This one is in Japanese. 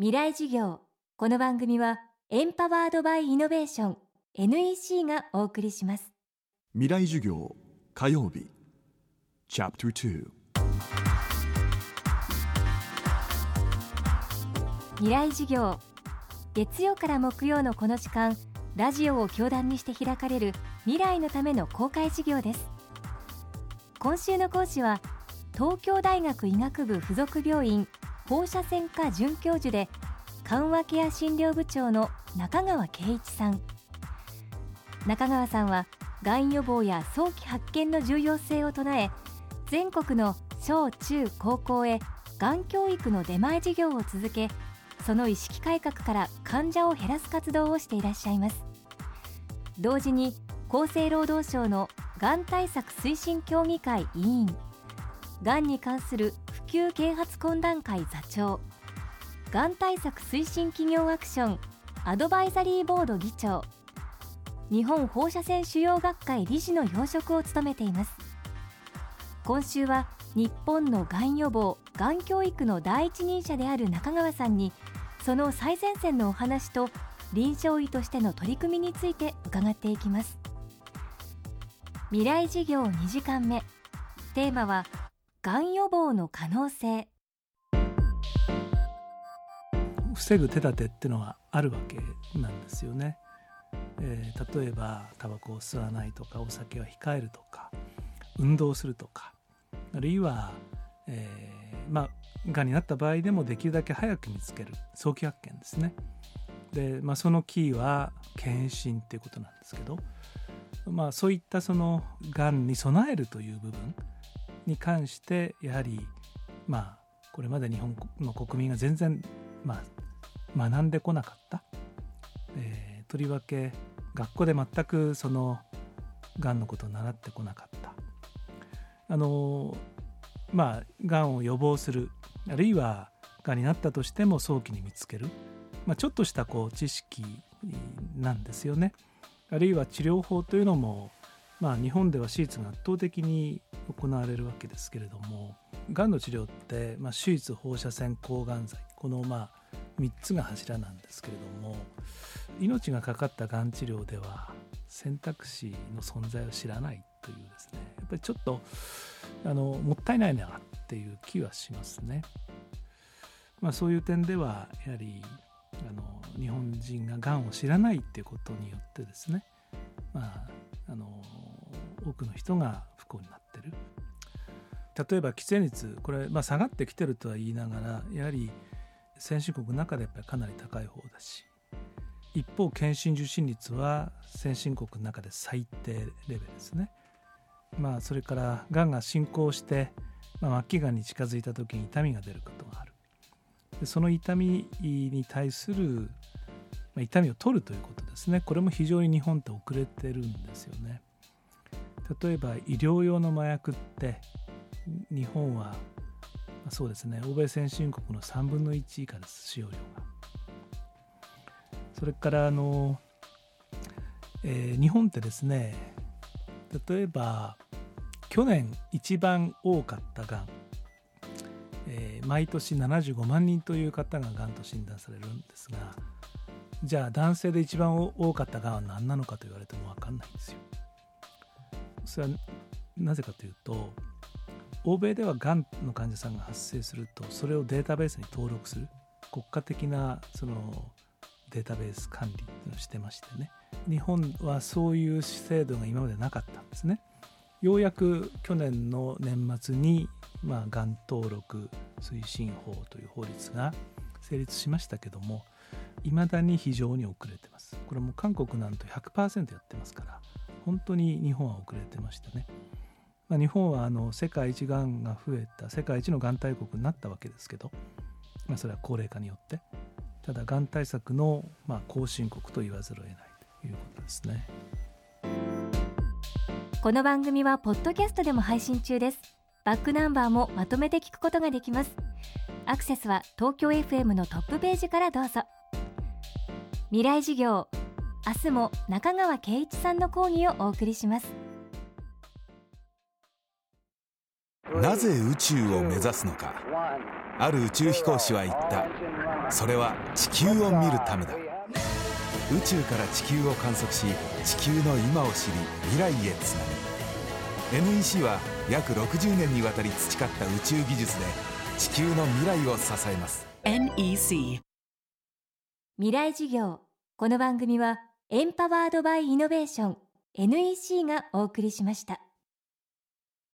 未来授業。この番組はエンパワードバイイノベーション NEC がお送りします。未来授業火曜日。チャプター未来授業。月曜から木曜のこの時間ラジオを教壇にして開かれる未来のための公開授業です。今週の講師は東京大学医学部附属病院放射線科准教授で緩和ケア診療部長の中川圭一さん。中川さんはがん予防や早期発見の重要性を唱え全国の小中高校へがん教育の出前授業を続けその意識改革から患者を減らす活動をしていらっしゃいます。同時に厚生労働省のがん対策推進協議会委員がんに関する普及啓発懇談会座長がん対策推進企業アクションアドバイザリーボード議長日本放射線腫瘍学会理事の要職を務めています。今週は日本のがん予防がん教育の第一人者である中川さんにその最前線のお話と臨床医としての取り組みについて伺っていきます。未来事業2時間目。テーマはがん予防の可能性。防ぐ手立てっていうのはあるわけなんですよね、えー、例えばタバコを吸わないとかお酒は控えるとか運動するとかあるいは、えー、まあがんになった場合でもできるだけ早く見つける早期発見ですね。で、まあ、そのキーは検診っていうことなんですけど、まあ、そういったそのがんに備えるという部分に関してやはりまあこれまで日本の国民が全然まあ学んでこなかった、えー、とりわけ学校で全くそのがんのことを習ってこなかったあのまあがんを予防するあるいはがんになったとしても早期に見つける、まあ、ちょっとしたこう知識なんですよね。あるいは治療法というのも、まあ、日本では手術が圧倒的に行われるわけですけれどもがんの治療って、まあ、手術放射線抗がん剤このまあ3つが柱なんですけれども命がかかったがん治療では選択肢の存在を知らないというですねやっぱりちょっとあのもったいないなっていう気はしますね。まあ、そういう点ではやはりあの日本人ががんを知らないっていうことによってですね、まあ、多くの人が不幸になってる。例えば喫煙率これ、まあ、下がってきてるとは言いながらやはり先進国の中でやっぱりかなり高い方だし一方検診受診率は先進国の中で最低レベルですね。まあ、それからがんが進行して、まあ、末期がんに近づいた時に痛みが出ることがあるでその痛みに対する、まあ、痛みを取るということですねこれも非常に日本って遅れてるんですよね例えば医療用の麻薬って日本は、そうですね欧米先進国の3分の1以下です使用量がそれからあの、えー、日本ってですね例えば去年一番多かったがん、えー、毎年75万人という方ががんと診断されるんですがじゃあ男性で一番多かったがんは何なのかと言われても分かんないんですよ。それはなぜかというと欧米ではがんの患者さんが発生するとそれをデータベースに登録する国家的なそのデータベース管理をしてましてね日本はそういう制度が今までなかったんですね。ようやく去年の年末に、まあ、がん登録推進法という法律が成立しましたけどもいまだに非常に遅れてますこれも韓国なんと100%やってますから本当に日本は遅れてましてね、まあ、日本はあの世界一がんが増えた世界一のがん大国になったわけですけど、まあ、それは高齢化によってただがん対策のまあ後進国と言わざるを得ないということですね。この番組はポッドキャストでも配信中です。バックナンバーもまとめて聞くことができます。アクセスは東京 FM のトップページからどうぞ。未来事業明日も中川圭一さんの講義をお送りします。なぜ宇宙を目指すのか。ある宇宙飛行士は言った。それは地球を見るためだ。宇宙から地球を観測し地球の今を知り未来へつなぐ。NEC は約60年にわたり培った宇宙技術で地球の未来を支えます。NEC 未来授業。この番組はエンパワードバイイノベーション NEC がお送りしました。